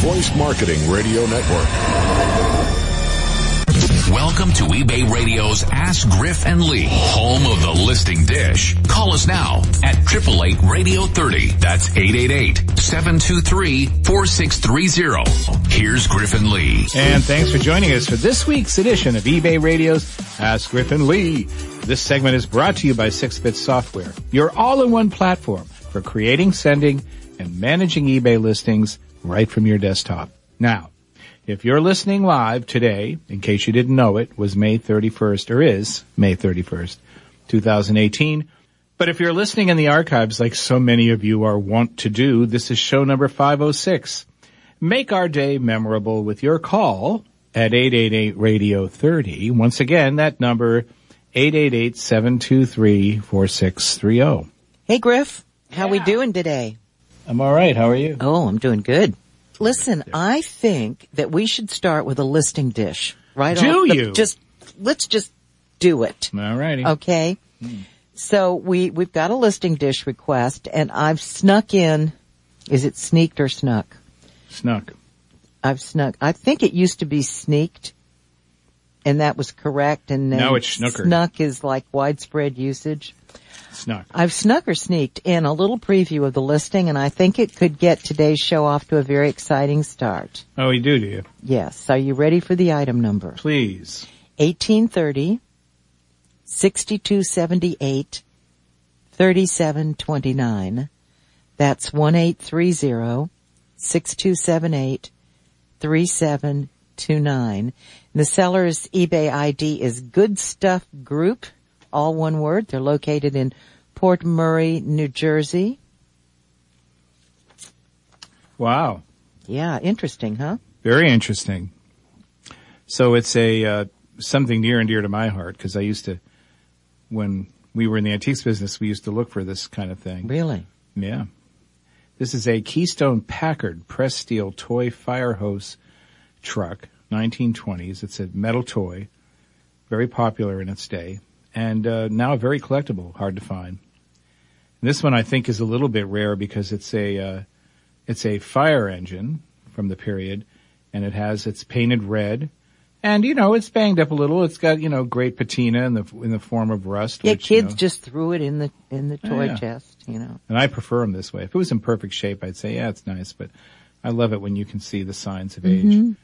Voice Marketing Radio Network. Welcome to eBay Radio's Ask Griff and Lee, home of the listing dish. Call us now at 888 Radio 30. That's 888-723-4630. Here's Griff and Lee. And thanks for joining us for this week's edition of eBay Radio's Ask Griff and Lee. This segment is brought to you by 6-Bit Software, your all-in-one platform for creating, sending, and managing eBay listings right from your desktop. Now, if you're listening live today, in case you didn't know it, was May 31st, or is May 31st, 2018. But if you're listening in the archives like so many of you are wont to do, this is show number 506. Make our day memorable with your call at 888-radio-30. Once again, that number, 888-723-4630. Hey Griff, how we doing today? I'm alright, how are you? Oh, I'm doing good. Listen, I think that we should start with a listing dish. Right Do off the- you? Just, let's just do it. Alrighty. Okay. Hmm. So we, we've got a listing dish request and I've snuck in, is it sneaked or snuck? Snuck. I've snuck, I think it used to be sneaked and that was correct and then Now it's snookered. snuck is like widespread usage. Snuck. I've snuck or sneaked in a little preview of the listing and I think it could get today's show off to a very exciting start. Oh, you do, do you? Yes. Are you ready for the item number? Please. 1830, 6278, 3729. That's 1830, 6278, 3729. The seller's eBay ID is Good Stuff Group, all one word. They're located in Port Murray, New Jersey. Wow. Yeah, interesting, huh? Very interesting. So it's a uh, something near and dear to my heart because I used to, when we were in the antiques business, we used to look for this kind of thing. Really? Yeah. This is a Keystone Packard press steel toy fire hose truck, 1920s. It's a metal toy, very popular in its day, and uh, now very collectible, hard to find. This one I think is a little bit rare because it's a uh, it's a fire engine from the period, and it has it's painted red, and you know it's banged up a little. It's got you know great patina in the in the form of rust. Yeah, which, you kids know- just threw it in the, in the toy yeah. chest, you know. and I prefer them this way. If it was in perfect shape, I'd say, yeah, it's nice, but I love it when you can see the signs of age.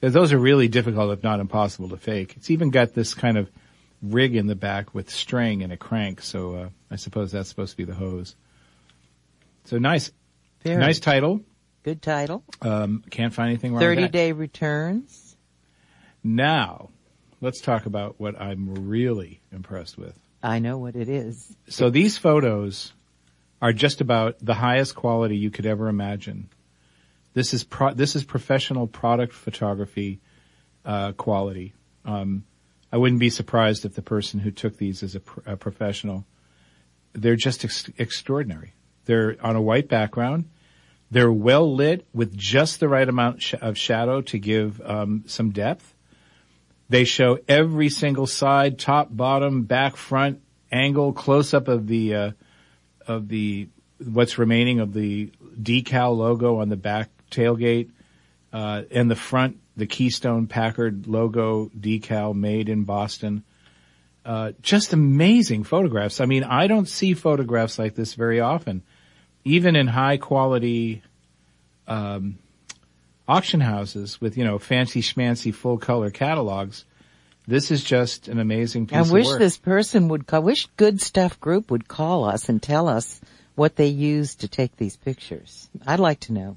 'Cause those are really difficult, if not impossible to fake. It's even got this kind of rig in the back with string and a crank, so uh, I suppose that's supposed to be the hose. So nice, Very nice title. Good title. Um, can't find anything wrong with 30 that. day returns. Now, let's talk about what I'm really impressed with. I know what it is. So these photos are just about the highest quality you could ever imagine. This is pro- this is professional product photography uh, quality. Um, I wouldn't be surprised if the person who took these is a, pr- a professional. They're just ex- extraordinary. They're on a white background. They're well lit with just the right amount sh- of shadow to give um, some depth. They show every single side, top, bottom, back, front, angle, close up of the uh, of the what's remaining of the decal logo on the back tailgate, uh, and the front, the Keystone Packard logo decal made in Boston. Uh, just amazing photographs. I mean, I don't see photographs like this very often, even in high quality um, auction houses with you know fancy schmancy full color catalogs. This is just an amazing piece I wish this person would call, wish Good Stuff Group would call us and tell us what they used to take these pictures. I'd like to know.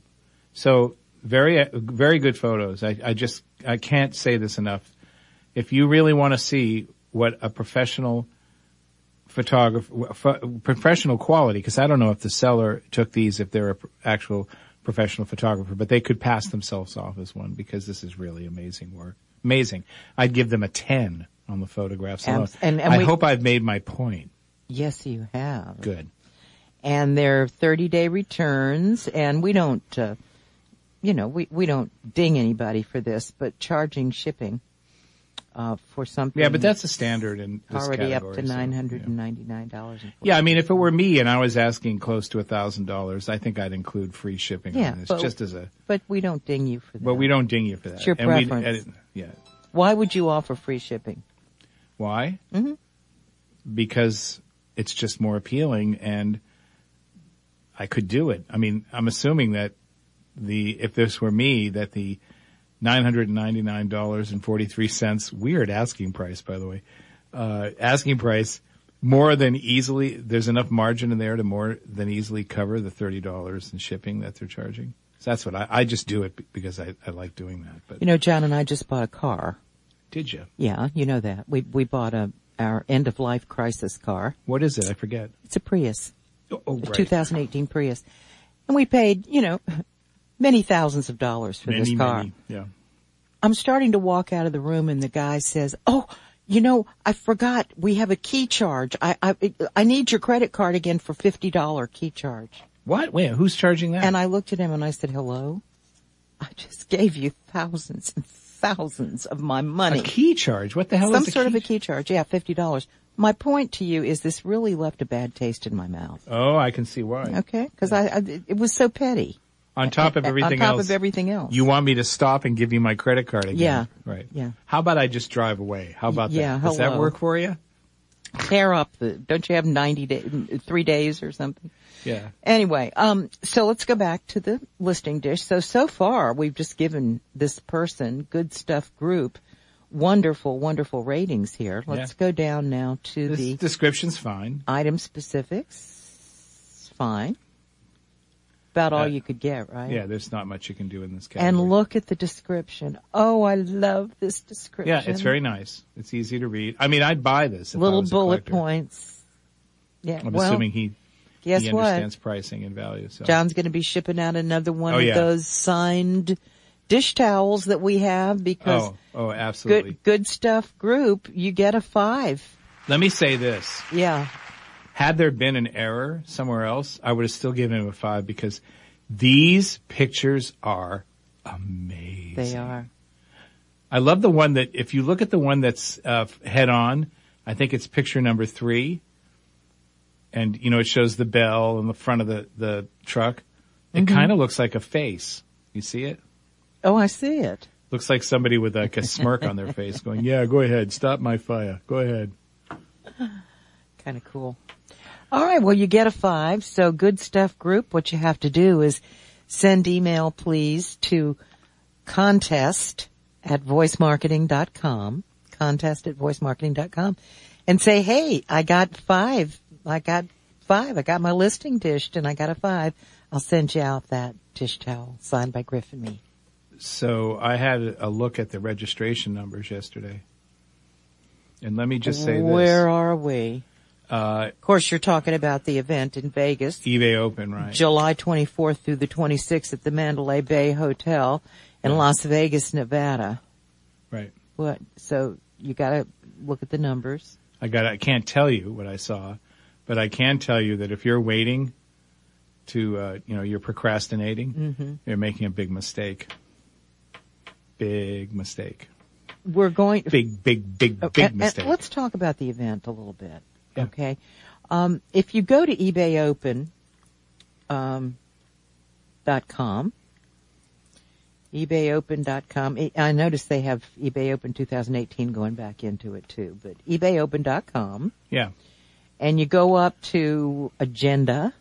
So very, very good photos. I, I just, I can't say this enough. If you really want to see what a professional photographer, ph- professional quality, because I don't know if the seller took these, if they're a actual professional photographer, but they could pass themselves off as one because this is really amazing work. Amazing. I'd give them a 10 on the photographs alone. And- and I we- hope I've made my point. Yes, you have. Good. And they're 30 day returns and we don't, uh, you know, we, we don't ding anybody for this, but charging shipping uh, for something. Yeah, but that's a standard in already up category, to so, nine yeah. hundred and ninety nine dollars. Yeah, I mean, if it were me and I was asking close to a thousand dollars, I think I'd include free shipping Yeah, on this, but- just as a. But we don't ding you for that. But we don't ding you for that. It's your And we- preference. it- yeah. Why would you offer free shipping? Why? Mm-hmm. Because it's just more appealing, and I could do it. I mean, I'm assuming that the if this were me, that the nine hundred and ninety nine dollars and forty three cents weird asking price, by the way, uh, asking price more than easily. There's enough margin in there to more than easily cover the thirty dollars in shipping that they're charging. So that's what I, I just do it because I, I like doing that. But You know, John and I just bought a car. did you? Yeah, you know that. We we bought a our end of life crisis car. What is it? I forget. It's a Prius, Oh, oh a right. 2018 Prius, and we paid you know many thousands of dollars for Many, this car. many. Yeah. I'm starting to walk out of the room, and the guy says, "Oh." You know, I forgot we have a key charge. I, I, I need your credit card again for $50 key charge. What? Wait, who's charging that? And I looked at him and I said, hello? I just gave you thousands and thousands of my money. a key charge? What the hell Some sort key of a key charge. Yeah, $50. My point to you is this really left a bad taste in my mouth. Oh, I can see why. Okay? Cause I, I it was so petty. On top of everything On top else, of everything else. you want me to stop and give you my credit card again? Yeah. Right. Yeah. How about I just drive away? How about Yeah, that? Does that work for you? tear up the, don't you have 90 days, three days or something? Yeah. Anyway, um, so let's go back to the listing dish. So, so far we've just given this person, Good Stuff Group, wonderful, wonderful ratings here. Let's Yeah. go down now to This the description's fine. item specifics. Fine. About all Uh, you could get, right? Yeah, there's not much you can do in this category. And look at the description. Oh, I love this description. Yeah, it's very nice. It's easy to read. I mean, I'd buy this. Little bullet points. Yeah. I'm well, assuming he guess he what? understands pricing and value. So John's going to be shipping out another one Oh, of yeah. those signed dish towels that we have because oh, oh, absolutely. good good stuff group you get a five. Let me say this: Yeah, had there been an error somewhere else, I would have still given him a five because these pictures are amazing. they are. I love the one that if you look at the one that's uh, head on, I think it's picture number three, and you know it shows the bell in the front of the the truck. It Mm-hmm. kind of looks like a face. You see it? Oh, I see it. Looks like somebody with like a smirk on their face, going, "Yeah, go ahead, stop my fire. Go ahead." Kind of cool. All right, well, you get a five. So good stuff group. What you have to do is send email, please, to contest at voicemarketing.com, contest at voicemarketing.com, and say, hey, I got five. I got five. I got my listing dished and I got a five. I'll send you out that dish towel signed by Griff and me. So I had a look at the registration numbers yesterday, and let me just say Where this: are we? Uh, Of course, you're talking about the event in Vegas. eBay Open, right? July 24th through the 26th at the Mandalay Bay Hotel in. Las Vegas, Nevada. right. What? So you got to look at the numbers. I got. I can't tell you what I saw, but I can tell you that if you're waiting to, uh, you know, you're procrastinating, Mm-hmm. you're making a big mistake. Big mistake. We're going. Big, big, big, Oh, big mistake. let's talk about the event a little bit. Yeah. Okay. Um, if you go to eBay Open, um, dot com, ebayopen.com. I- I noticed they have eBay Open 2018 going back into it too, but ebayopen.com yeah. and you go up to agenda.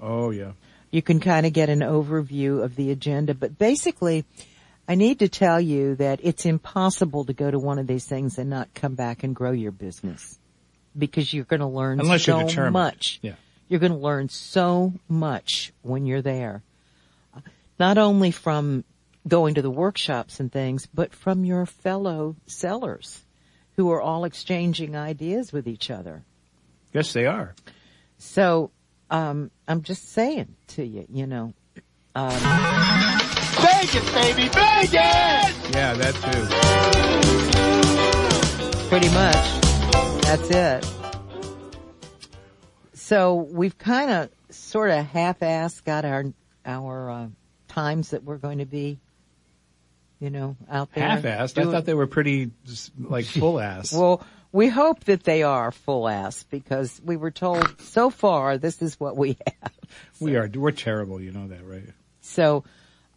Oh yeah. you can kind of get an overview of the agenda. But basically, I need to tell you that it's impossible to go to one of these things and not come back and grow your business because you're going to learn Unless so you're much. Yeah. You're going to learn so much when you're there. Not only from going to the workshops and things, but from your fellow sellers who are all exchanging ideas with each other. Yes, they are. So, um, I'm just saying to you, you know, Vegas, baby, Vegas! Yeah, that too. pretty much. That's it. So we've kind of sort of half-assed got our, our, uh, times that we're going to be you know, out there. Half-assed. I thought they were pretty, like, full-ass. Well, we hope that they are full ass because we were told so far this is what we have. we are. We're terrible. You know that, right? So,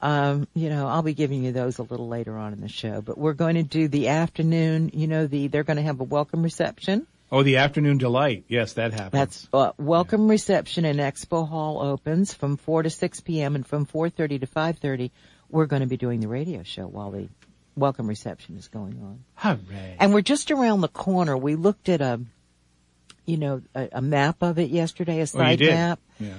um, you know, I'll be giving you those a little later on in the show, but we're going to do the afternoon, you know, the, they're going to have a welcome reception. Oh, the afternoon delight. Yes, that happens. That's uh, welcome reception in Expo Hall opens from 4 to 6 p.m. and from 4.30 to 5.30 we're going to be doing the radio show while the welcome reception is going on. Hooray. And we're just around the corner. We looked at a, you know, a, a map of it yesterday, a oh, side did. map, Yeah.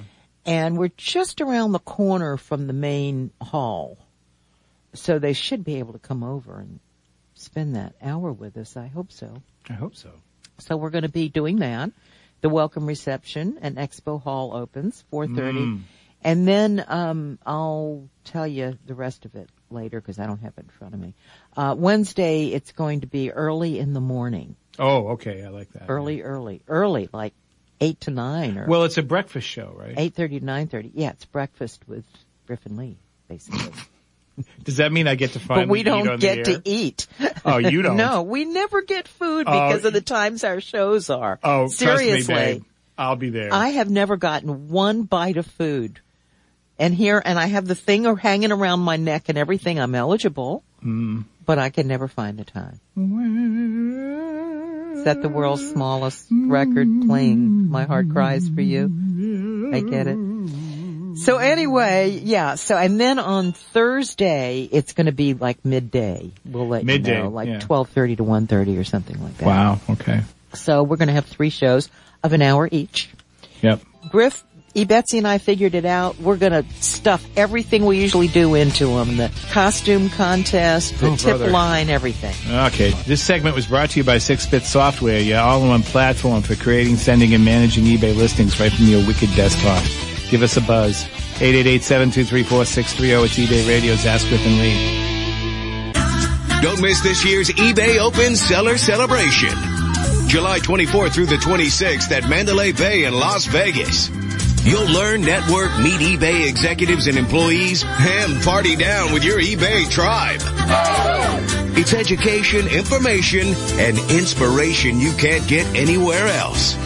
And we're just around the corner from the main hall. So they should be able to come over and spend that hour with us. I hope so. I hope so. So we're going to be doing that. The welcome reception and Expo Hall opens 4:30, Mm. and then um, I'll tell you the rest of it later because I don't have it in front of me. Uh, Wednesday it's going to be early in the morning, Oh, okay. I like that. early, early, early, like eight to nine or Well, it's a breakfast show, right? eight thirty to nine thirty. Yeah, it's breakfast with Griff and Lee, basically. Does that mean I get to find? but we don't get to eat. Oh, you don't? no, we never get food Oh, because of the times our shows are. Oh, seriously. me, babe. I'll be there. I have never gotten one bite of food. And here, and I have the thing hanging around my neck and everything. I'm eligible, Mm. but I can never find the time. Is that the world's smallest record playing My Heart Cries for You? I get it. So anyway, yeah, so, and then on Thursday, it's gonna be like midday. We'll let Midday, you know, like yeah. 12.30 to 1.30 or something like that. wow. Okay. So we're gonna have three shows of an hour each. Yep. Griff, E. Betsy and I figured it out. We're gonna stuff everything we usually do into them. The costume contest, the Oh, tip brother. line, everything. Okay. This segment was brought to you by Six Bit Software, your all-in-one platform for creating, sending, and managing eBay listings right from your wicked desktop. Give us a buzz. 888-723-4630. It's eBay Radio's Ask Griff and Lee. Don't miss this year's eBay Open Seller Celebration. July 24th through the 26th at Mandalay Bay in Las Vegas. You'll learn, network, meet eBay executives and employees, and party down with your eBay tribe. It's education, information, and inspiration you can't get anywhere else.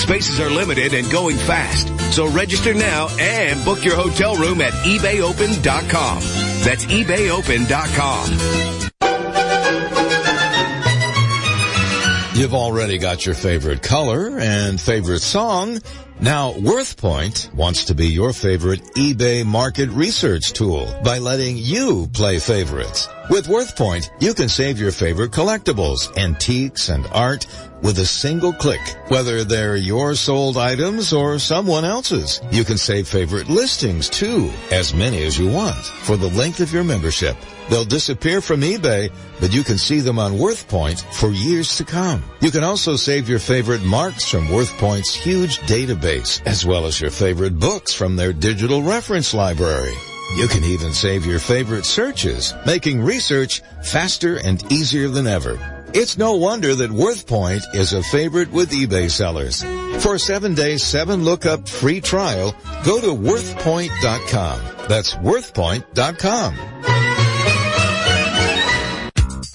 Spaces are limited and going fast, so register now and book your hotel room at ebayopen.com. That's ebayopen.com. You've already got your favorite color and favorite song. Now, WorthPoint wants to be your favorite eBay market research tool by letting you play favorites. With WorthPoint, you can save your favorite collectibles, antiques, and art with a single click. Whether they're your sold items or someone else's, you can save favorite listings too, as many as you want, for the length of your membership. They'll disappear from eBay, but you can see them on WorthPoint for years to come. You can also save your favorite marks from WorthPoint's huge database, as well as your favorite books from their digital reference library. You can even save your favorite searches, making research faster and easier than ever. It's no wonder that WorthPoint is a favorite with eBay sellers. For a seven day, seven lookup free trial, go to worthpoint.com. That's worthpoint.com.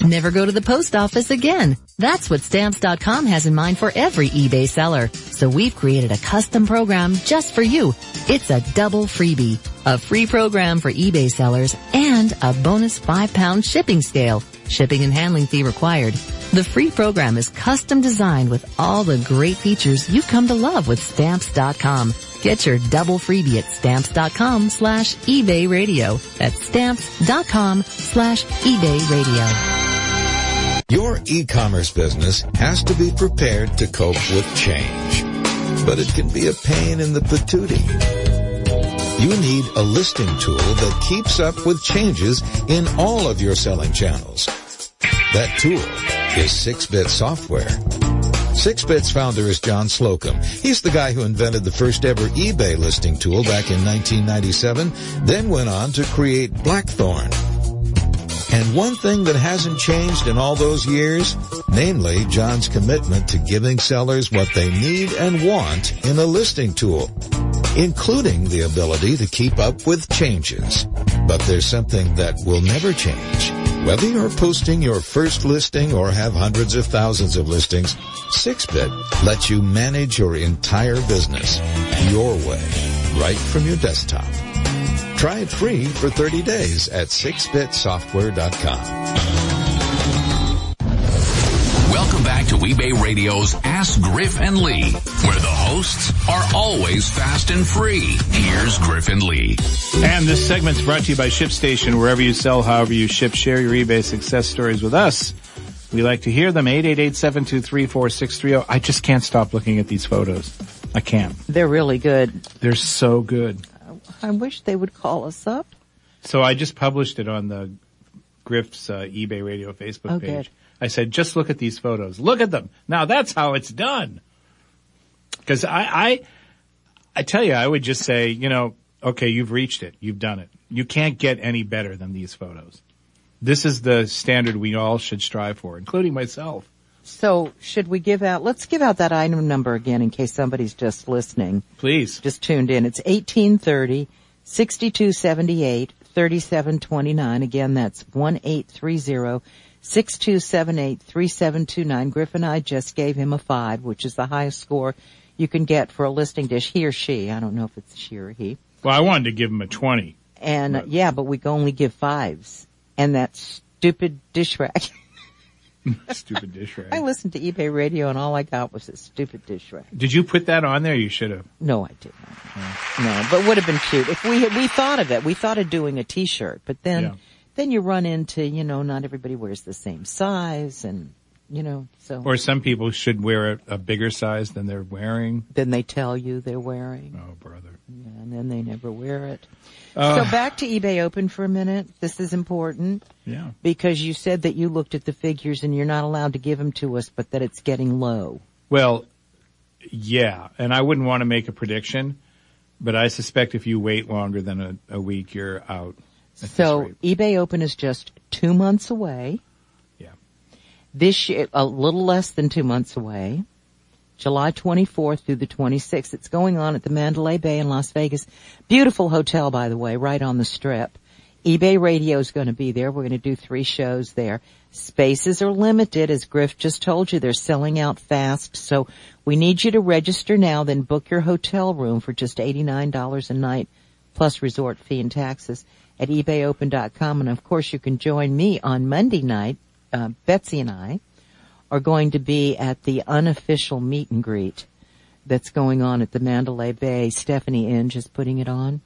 Never go to the post office again. That's what Stamps.com has in mind for every eBay seller. So we've created a custom program just for you. It's a double freebie. A free program for eBay sellers and a bonus five pound shipping scale. Shipping and handling fee required. The free program is custom designed with all the great features you've come to love with Stamps.com. Get your double freebie at Stamps.com slash eBay radio. That's Stamps.com slash eBay radio. Your e-commerce business has to be prepared to cope with change. But it can be a pain in the patootie. You need a listing tool that keeps up with changes in all of your selling channels. That tool is 6-Bit Software. 6-Bit's founder is John Slocum. He's the guy who invented the first ever eBay listing tool back in 1997, then went on to create Blackthorne. And one thing that hasn't changed in all those years, namely John's commitment to giving sellers what they need and want in a listing tool, including the ability to keep up with changes. But there's something that will never change. Whether you're posting your first listing or have hundreds of thousands of listings, 6bit lets you manage your entire business your way, right from your desktop. Try it free for 30 days at 6bitsoftware.com. Welcome back to eBay Radio's Ask Griff and Lee, where the hosts are always fast and free. Here's Griff and Lee. And this segment's brought to you by ShipStation. Wherever you sell, however you ship, share your eBay success stories with us. We like to hear them. 888-723-4630. I just can't stop looking at these photos. I can't. They're really good. They're so good. I wish they would call us up. So I just published it on the Griff's uh, eBay Radio Facebook Oh, page. good. I said, just look at these photos. Look at them. Now that's how it's done. Cause I, I, I tell you, I would just say, you know, okay, you've reached it. You've done it. You can't get any better than these photos. This is the standard we all should strive for, including myself. So should we give out, let's give out that item number again in case somebody's just listening, Please. just tuned in. It's 1830 6278 3729. Again, that's 1830 6278 3729. Griff and I just gave him a five, which is the highest score you can get for a listing dish. He or she. I don't know if it's she or he. Well, I wanted to give him a 20. And uh, yeah, but we can only give fives. And that stupid dish rack. Stupid dish rag. I listened to eBay radio and all I got was a stupid dish rack. Did you put that on there? You should have. No, I didn't. No, but would have been cute if we had, we thought of it. We thought of doing a T-shirt, but then Yeah. then you run into you know not everybody wears the same size, and you know so Or some people should wear a, a bigger size than they're wearing. Than they tell you they're wearing, Oh, brother. And then they never wear it. Uh, so back to eBay Open for a minute. This is important Yeah. because you said that you looked at the figures and you're not allowed to give them to us, but that it's getting low. Well, yeah, and I wouldn't want to make a prediction, but I suspect if you wait longer than a, a week, you're out. So eBay Open is just two months away. Yeah. This year, a little less than two months away. July 24th through the 26th. It's going on at the Mandalay Bay in Las Vegas. Beautiful hotel, by the way, right on the strip. eBay Radio is going to be there. We're going to do three shows there. Spaces are limited, as Griff just told you. They're selling out fast. So we need you to register now, then book your hotel room for just $89 a night plus resort fee and taxes at ebayopen.com. And of course you can join me on Monday night. Uh, Betsy and I are going to be at the unofficial meet and greet that's going on at the Mandalay Bay. Stephanie Inge is putting it on.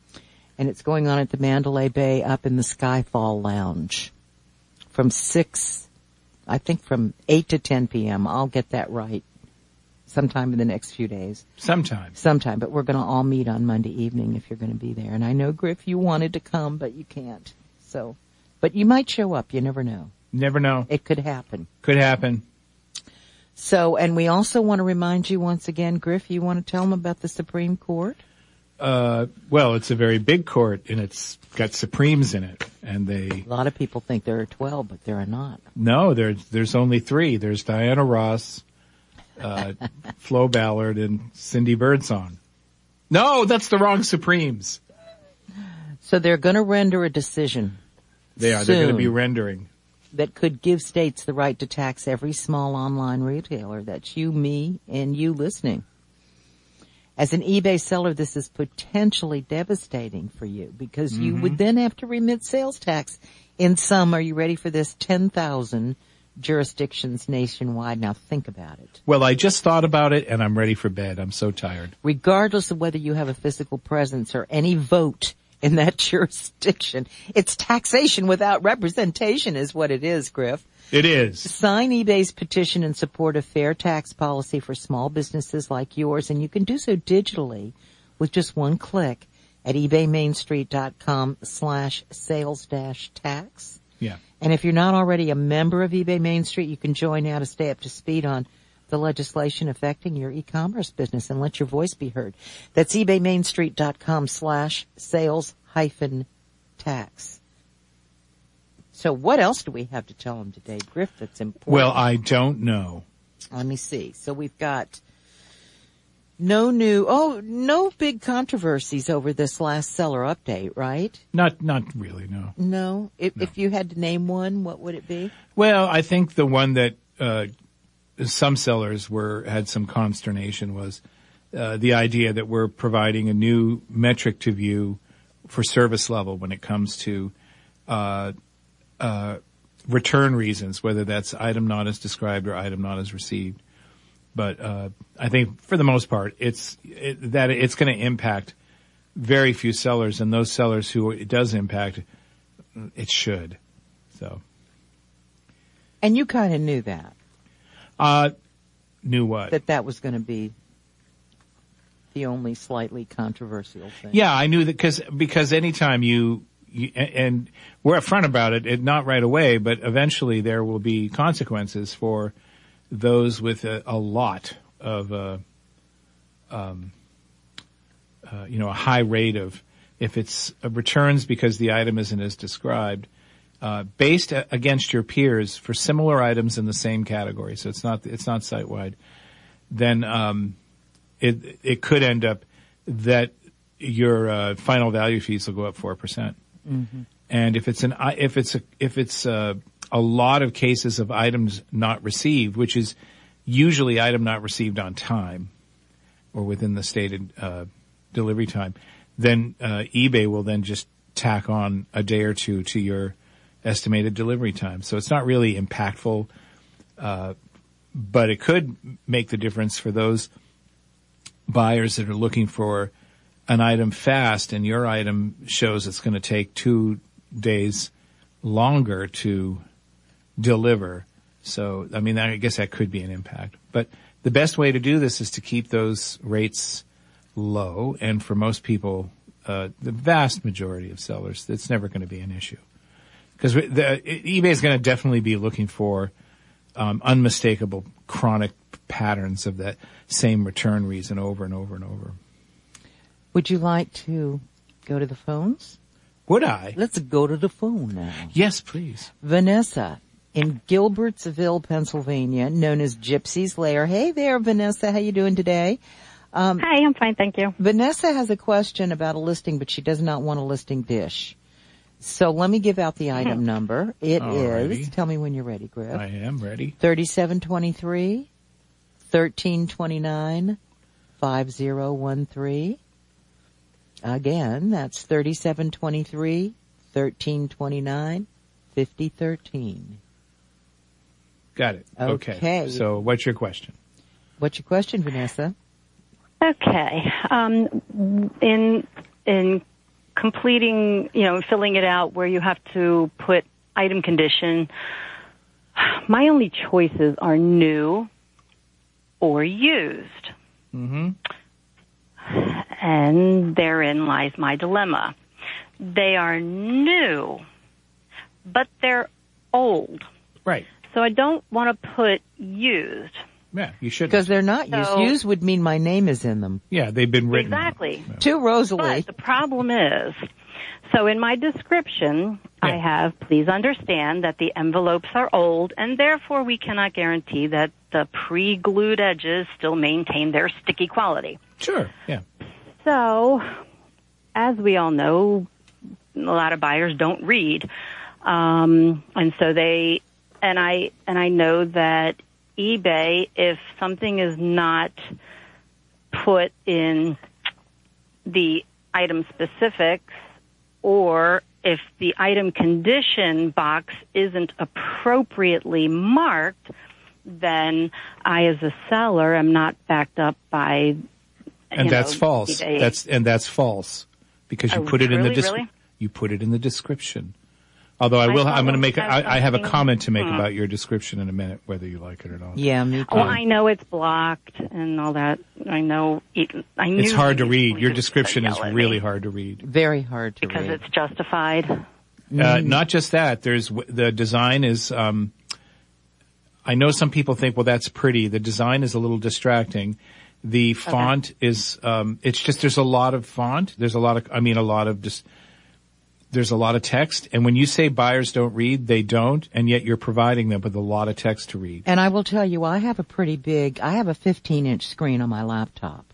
And it's going on at the Mandalay Bay up in the Skyfall Lounge from 6, I think from 8 to 10 p.m. I'll get that right sometime in the next few days. sometime. Sometime, but we're going to all meet on Monday evening if you're going to be there. And I know, Griff, you wanted to come, but you can't. So, but you might show up. You never know. Never know. It could happen. Could happen. So, and we also want to remind you once again, Griff, you want to tell them about the Supreme Court? Uh, well, it's a very big court and it's got Supremes in it and they, A lot of people think there are 12, but there are not. no, there's, there's only three. There's Diana Ross, uh, Flo Ballard and Cindy Birdsong. No, that's the wrong Supremes. So they're going to render a decision They are. They're going to be rendering. That could give states the right to tax every small online retailer. That's you, me, and you listening. As an eBay seller, this is potentially devastating for you because you would mm-hmm. then have to remit sales tax in some, are you ready for this, 10,000 jurisdictions nationwide. Now think about it. Well, I just thought about it and I'm ready for bed. I'm so tired. regardless of whether you have a physical presence or any vote in that jurisdiction. It's taxation without representation is what it is, Griff. It is. Sign eBay's petition in support of fair tax policy for small businesses like yours, and you can do so digitally with just one click at ebaymainstreet.com slash sales dash tax. Yeah. And if you're not already a member of eBay Main Street, you can join now to stay up to speed on the legislation affecting your e-commerce business and let your voice be heard. That's ebaymainstreet.com slash sales hyphen tax. So what else do we have to tell them today, Griff, that's important? Well, I don't know. Let me see. So we've got No new, oh, no big controversies over this last seller update, right? Not, not really, no. No. If, if you had to name one, what would it be? Well, I think the one that uh, some sellers were had some consternation was uh, the idea that we're providing a new metric to view for service level when it comes to uh, uh, return reasons, whether that's item not as described or item not as received. But uh, I think for the most part, it's it, that it's going to impact very few sellers, and those sellers who it does impact, it should. So. And you kind of knew that. Uh, knew what? That that was going to be the only slightly controversial thing. Yeah, I knew that because because anytime you, you and we're upfront about it, it, not right away, but eventually there will be consequences for those with a, a lot of, uh, um, uh, you know, a high rate of if it's returns because the item isn't as described. Uh, based against your peers for similar items in the same category, so it's not it's not site wide. Then um, it it could end up that your uh, final value fees will go up four percent. Mm-hmm. And if it's an if it's a if it's a, a lot of cases of items not received, which is usually item not received on time or within the stated uh, delivery time, then uh, eBay will then just tack on a day or two to your estimated delivery time. So it's not really impactful, uh, but it could make the difference for those buyers that are looking for an item fast and your item shows it's going to take two days longer to deliver. So, I mean, I guess that could be an impact. But the best way to do this is to keep those rates low. And for most people, uh, the vast majority of sellers, it's never going to be an issue. Because eBay is going to definitely be looking for um, unmistakable chronic patterns of that same return reason over and over and over. Would you like to go to the phones? Would I? Let's go to the phone now. Yes, please. Vanessa in Gilbertsville, Pennsylvania, known as Gypsy's Lair. Hey there, Vanessa. How you doing today? Um, Hi, I'm fine, thank you. Vanessa has a question about a listing, but she does not want a listing dish. So let me give out the item number. It Alrighty. is. Tell me when you're ready, Griff. I am ready. Thirty-seven twenty-three, thirteen twenty-nine, five zero one three. Again, that's thirty-seven twenty-three, thirteen twenty-nine, fifty thirteen. Got it. Okay. okay. So, what's your question? What's your question, Vanessa? Okay. Um, in in completing, you know, filling it out where you have to put item condition, my only choices are new or used. Mm-hmm. And therein lies my dilemma. They are new, but they're old. Right. So I don't want to put used. Yeah, you should. Because they're not so, used. Used would mean my name is in them. Yeah, they've been written. Exactly. Yeah. To Rosalie. But the problem is, so in my description, yeah. I have, please understand that the envelopes are old and therefore we cannot guarantee that the pre-glued edges still maintain their sticky quality. Sure, yeah. So, as we all know, a lot of buyers don't read. Um, and so they, and I, and I know that eBay, if something is not put in the item specifics or if the item condition box isn't appropriately marked, then I as a seller am not backed up by and that's know, false. eBay. That's and that's false because you oh, put it really, in the really? you put it in the description. Although I will, I am going to make. A, I, I have a comment to make hmm. about your description in a minute, whether you like it or not. Yeah, me too. Well, I know it's blocked and all that. I know. It, I knew it's hard to read. Your description is really hard to read. Very hard to because read because it's justified. Uh, mm. Not just that. There's the design is. Um, I know some people think, well, that's pretty. The design is a little distracting. The font okay. is. Um, it's just there's a lot of font. There's a lot of. I mean, a lot of just there's a lot of text. And when you say buyers don't read, they don't. And yet you're providing them with a lot of text to read. And I will tell you, I have a pretty big, I have a 15 inch screen on my laptop.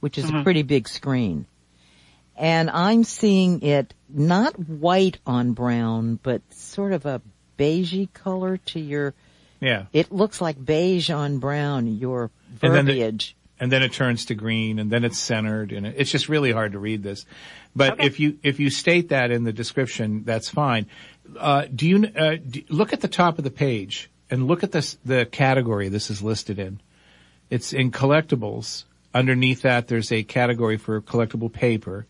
which is a mm-hmm. pretty big screen. And I'm seeing it not white on brown, but sort of a beigey color to your, Yeah. it looks like beige on brown, your And then the- verbiage. And then it turns to green and then it's centered and it's just really hard to read this. But Okay. if you, if you state that in the description, that's fine. Uh, do you, uh, do, look at the top of the page and look at this, the category this is listed in. It's in collectibles. Underneath that, there's a category for collectible paper.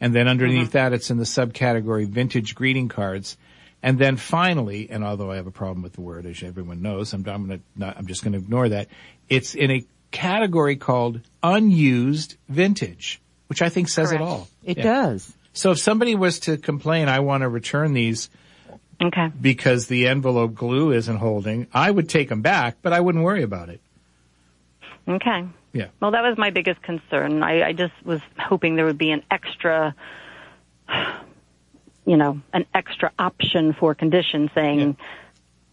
And then underneath that, it's in the subcategory vintage greeting cards. And then finally, and although I have a problem with the word, as everyone knows, I'm, I'm gonna, not, I'm just gonna ignore that. It's in a category called unused vintage, which I think says Correct. it all. It Yeah. does. So if somebody was to complain, I want to return these Okay. because the envelope glue isn't holding, I would take them back, but I wouldn't worry about it. Okay. Yeah. Well, that was my biggest concern. I, I just was hoping there would be an extra, you know, an extra option for condition saying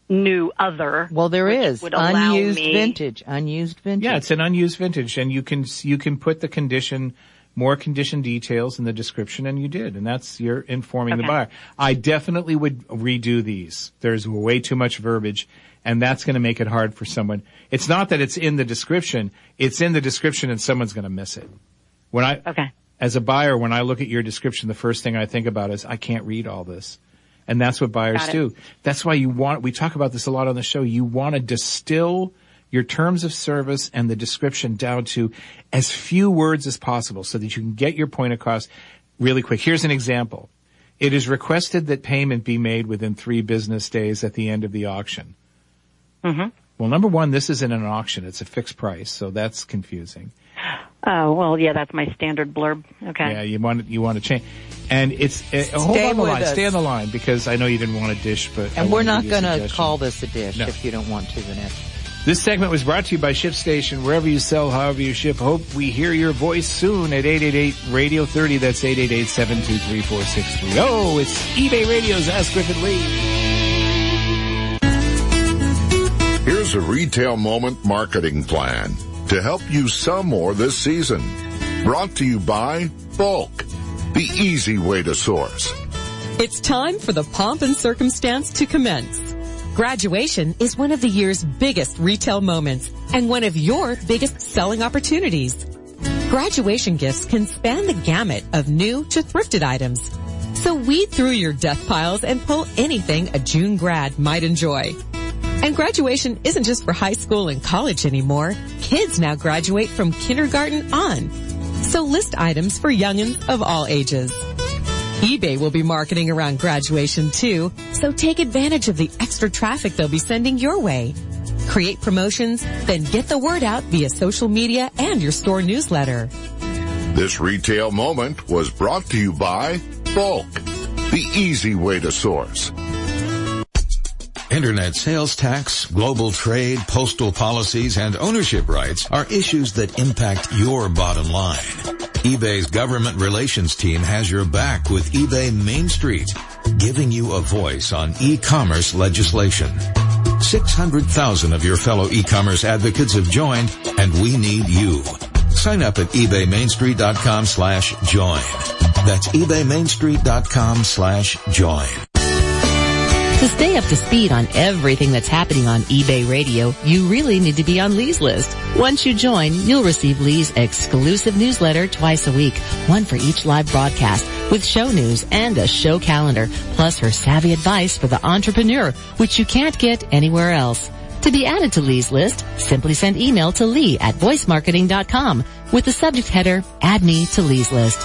new other. Well, there which is would allow unused me- vintage, unused vintage. Yeah, it's an unused vintage, and you can you can put the condition, more condition details in the description, and you did, and that's you're informing the buyer. I definitely would redo these. There's way too much verbiage, and that's going to make it hard for someone. It's not that it's in the description; it's in the description, and someone's going to miss it. When I Okay. as a buyer, when I look at your description, the first thing I think about is I can't read all this. And that's what buyers do. That's why you want, we talk about this a lot on the show. You want to distill your terms of service and the description down to as few words as possible so that you can get your point across really quick. Here's an example. It is requested that payment be made within three business days at the end of the auction. Mm-hmm. Well, number one, this isn't an auction. It's a fixed price. So that's confusing. Oh, well, yeah, that's my standard blurb. Okay. Yeah, you want you want to change, and it's uh, hold Stay on the line, us. stay on the line because I know you didn't want a dish, but I and we're not give you a going to call this a dish No. if you don't want to, Vanessa. This segment was brought to you by ShipStation. Wherever you sell, however you ship. Hope we hear your voice soon at 888 Radio 30. That's 888 723 4630. Oh, it's eBay Radio's Ask Griff and Lee. Here's a retail moment marketing plan to help you sell more this season. Brought to you by BULQ, the easy way to source. It's time for the pomp and circumstance to commence. Graduation is one of the year's biggest retail moments and one of your biggest selling opportunities. Graduation gifts can span the gamut of new to thrifted items. So weed through your death piles and pull anything a June grad might enjoy. And graduation isn't just for high school and college anymore. Kids now graduate from kindergarten on. So list items for youngins of all ages. eBay will be marketing around graduation too, so take advantage of the extra traffic they'll be sending your way. Create promotions, then get the word out via social media and your store newsletter. This retail moment was brought to you by BULQ, the easy way to source. Internet sales tax, global trade, postal policies, and ownership rights are issues that impact your bottom line. eBay's government relations team has your back with eBay Main Street, giving you a voice on e-commerce legislation. 600,000 of your fellow e-commerce advocates have joined, and we need you. Sign up at ebaymainstreet.com slash join. That's ebaymainstreet.com slash join. To stay up to speed on everything that's happening on eBay Radio, you really need to be on Lee's list. Once you join, you'll receive Lee's exclusive newsletter twice a week, one for each live broadcast, with show news and a show calendar, plus her savvy advice for the entrepreneur, which you can't get anywhere else. To be added to Lee's list, simply send email to lee at voicemarketing.com with the subject header, add me to Lee's list.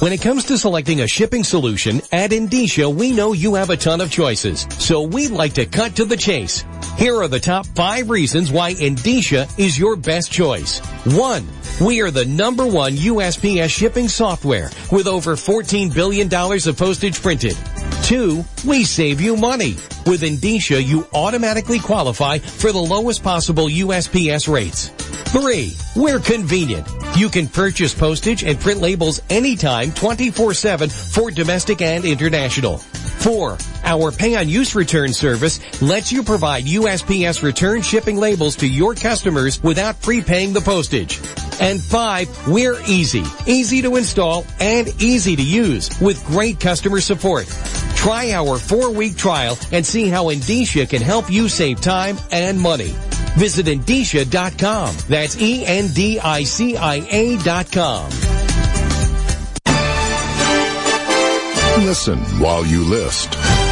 When it comes to selecting a shipping solution, at Endicia we know you have a ton of choices, so we'd like to cut to the chase. Here are the top five reasons why Endicia is your best choice. One, we are the number one USPS shipping software with over $14 billion of postage printed. Two, we save you money. With Endicia, you automatically qualify for the lowest possible USPS rates. Three, we're convenient. You can purchase postage and print labels anytime 24-7 for domestic and international. Four, our pay on use return service lets you provide USPS return shipping labels to your customers without prepaying the postage. And five, we're easy. Easy to install and easy to use with great customer support. Try our four week trial and see how Endicia can help you save time and money. Visit Endicia.com. That's E-N-D-I-C-I-A dot com. Listen while you list.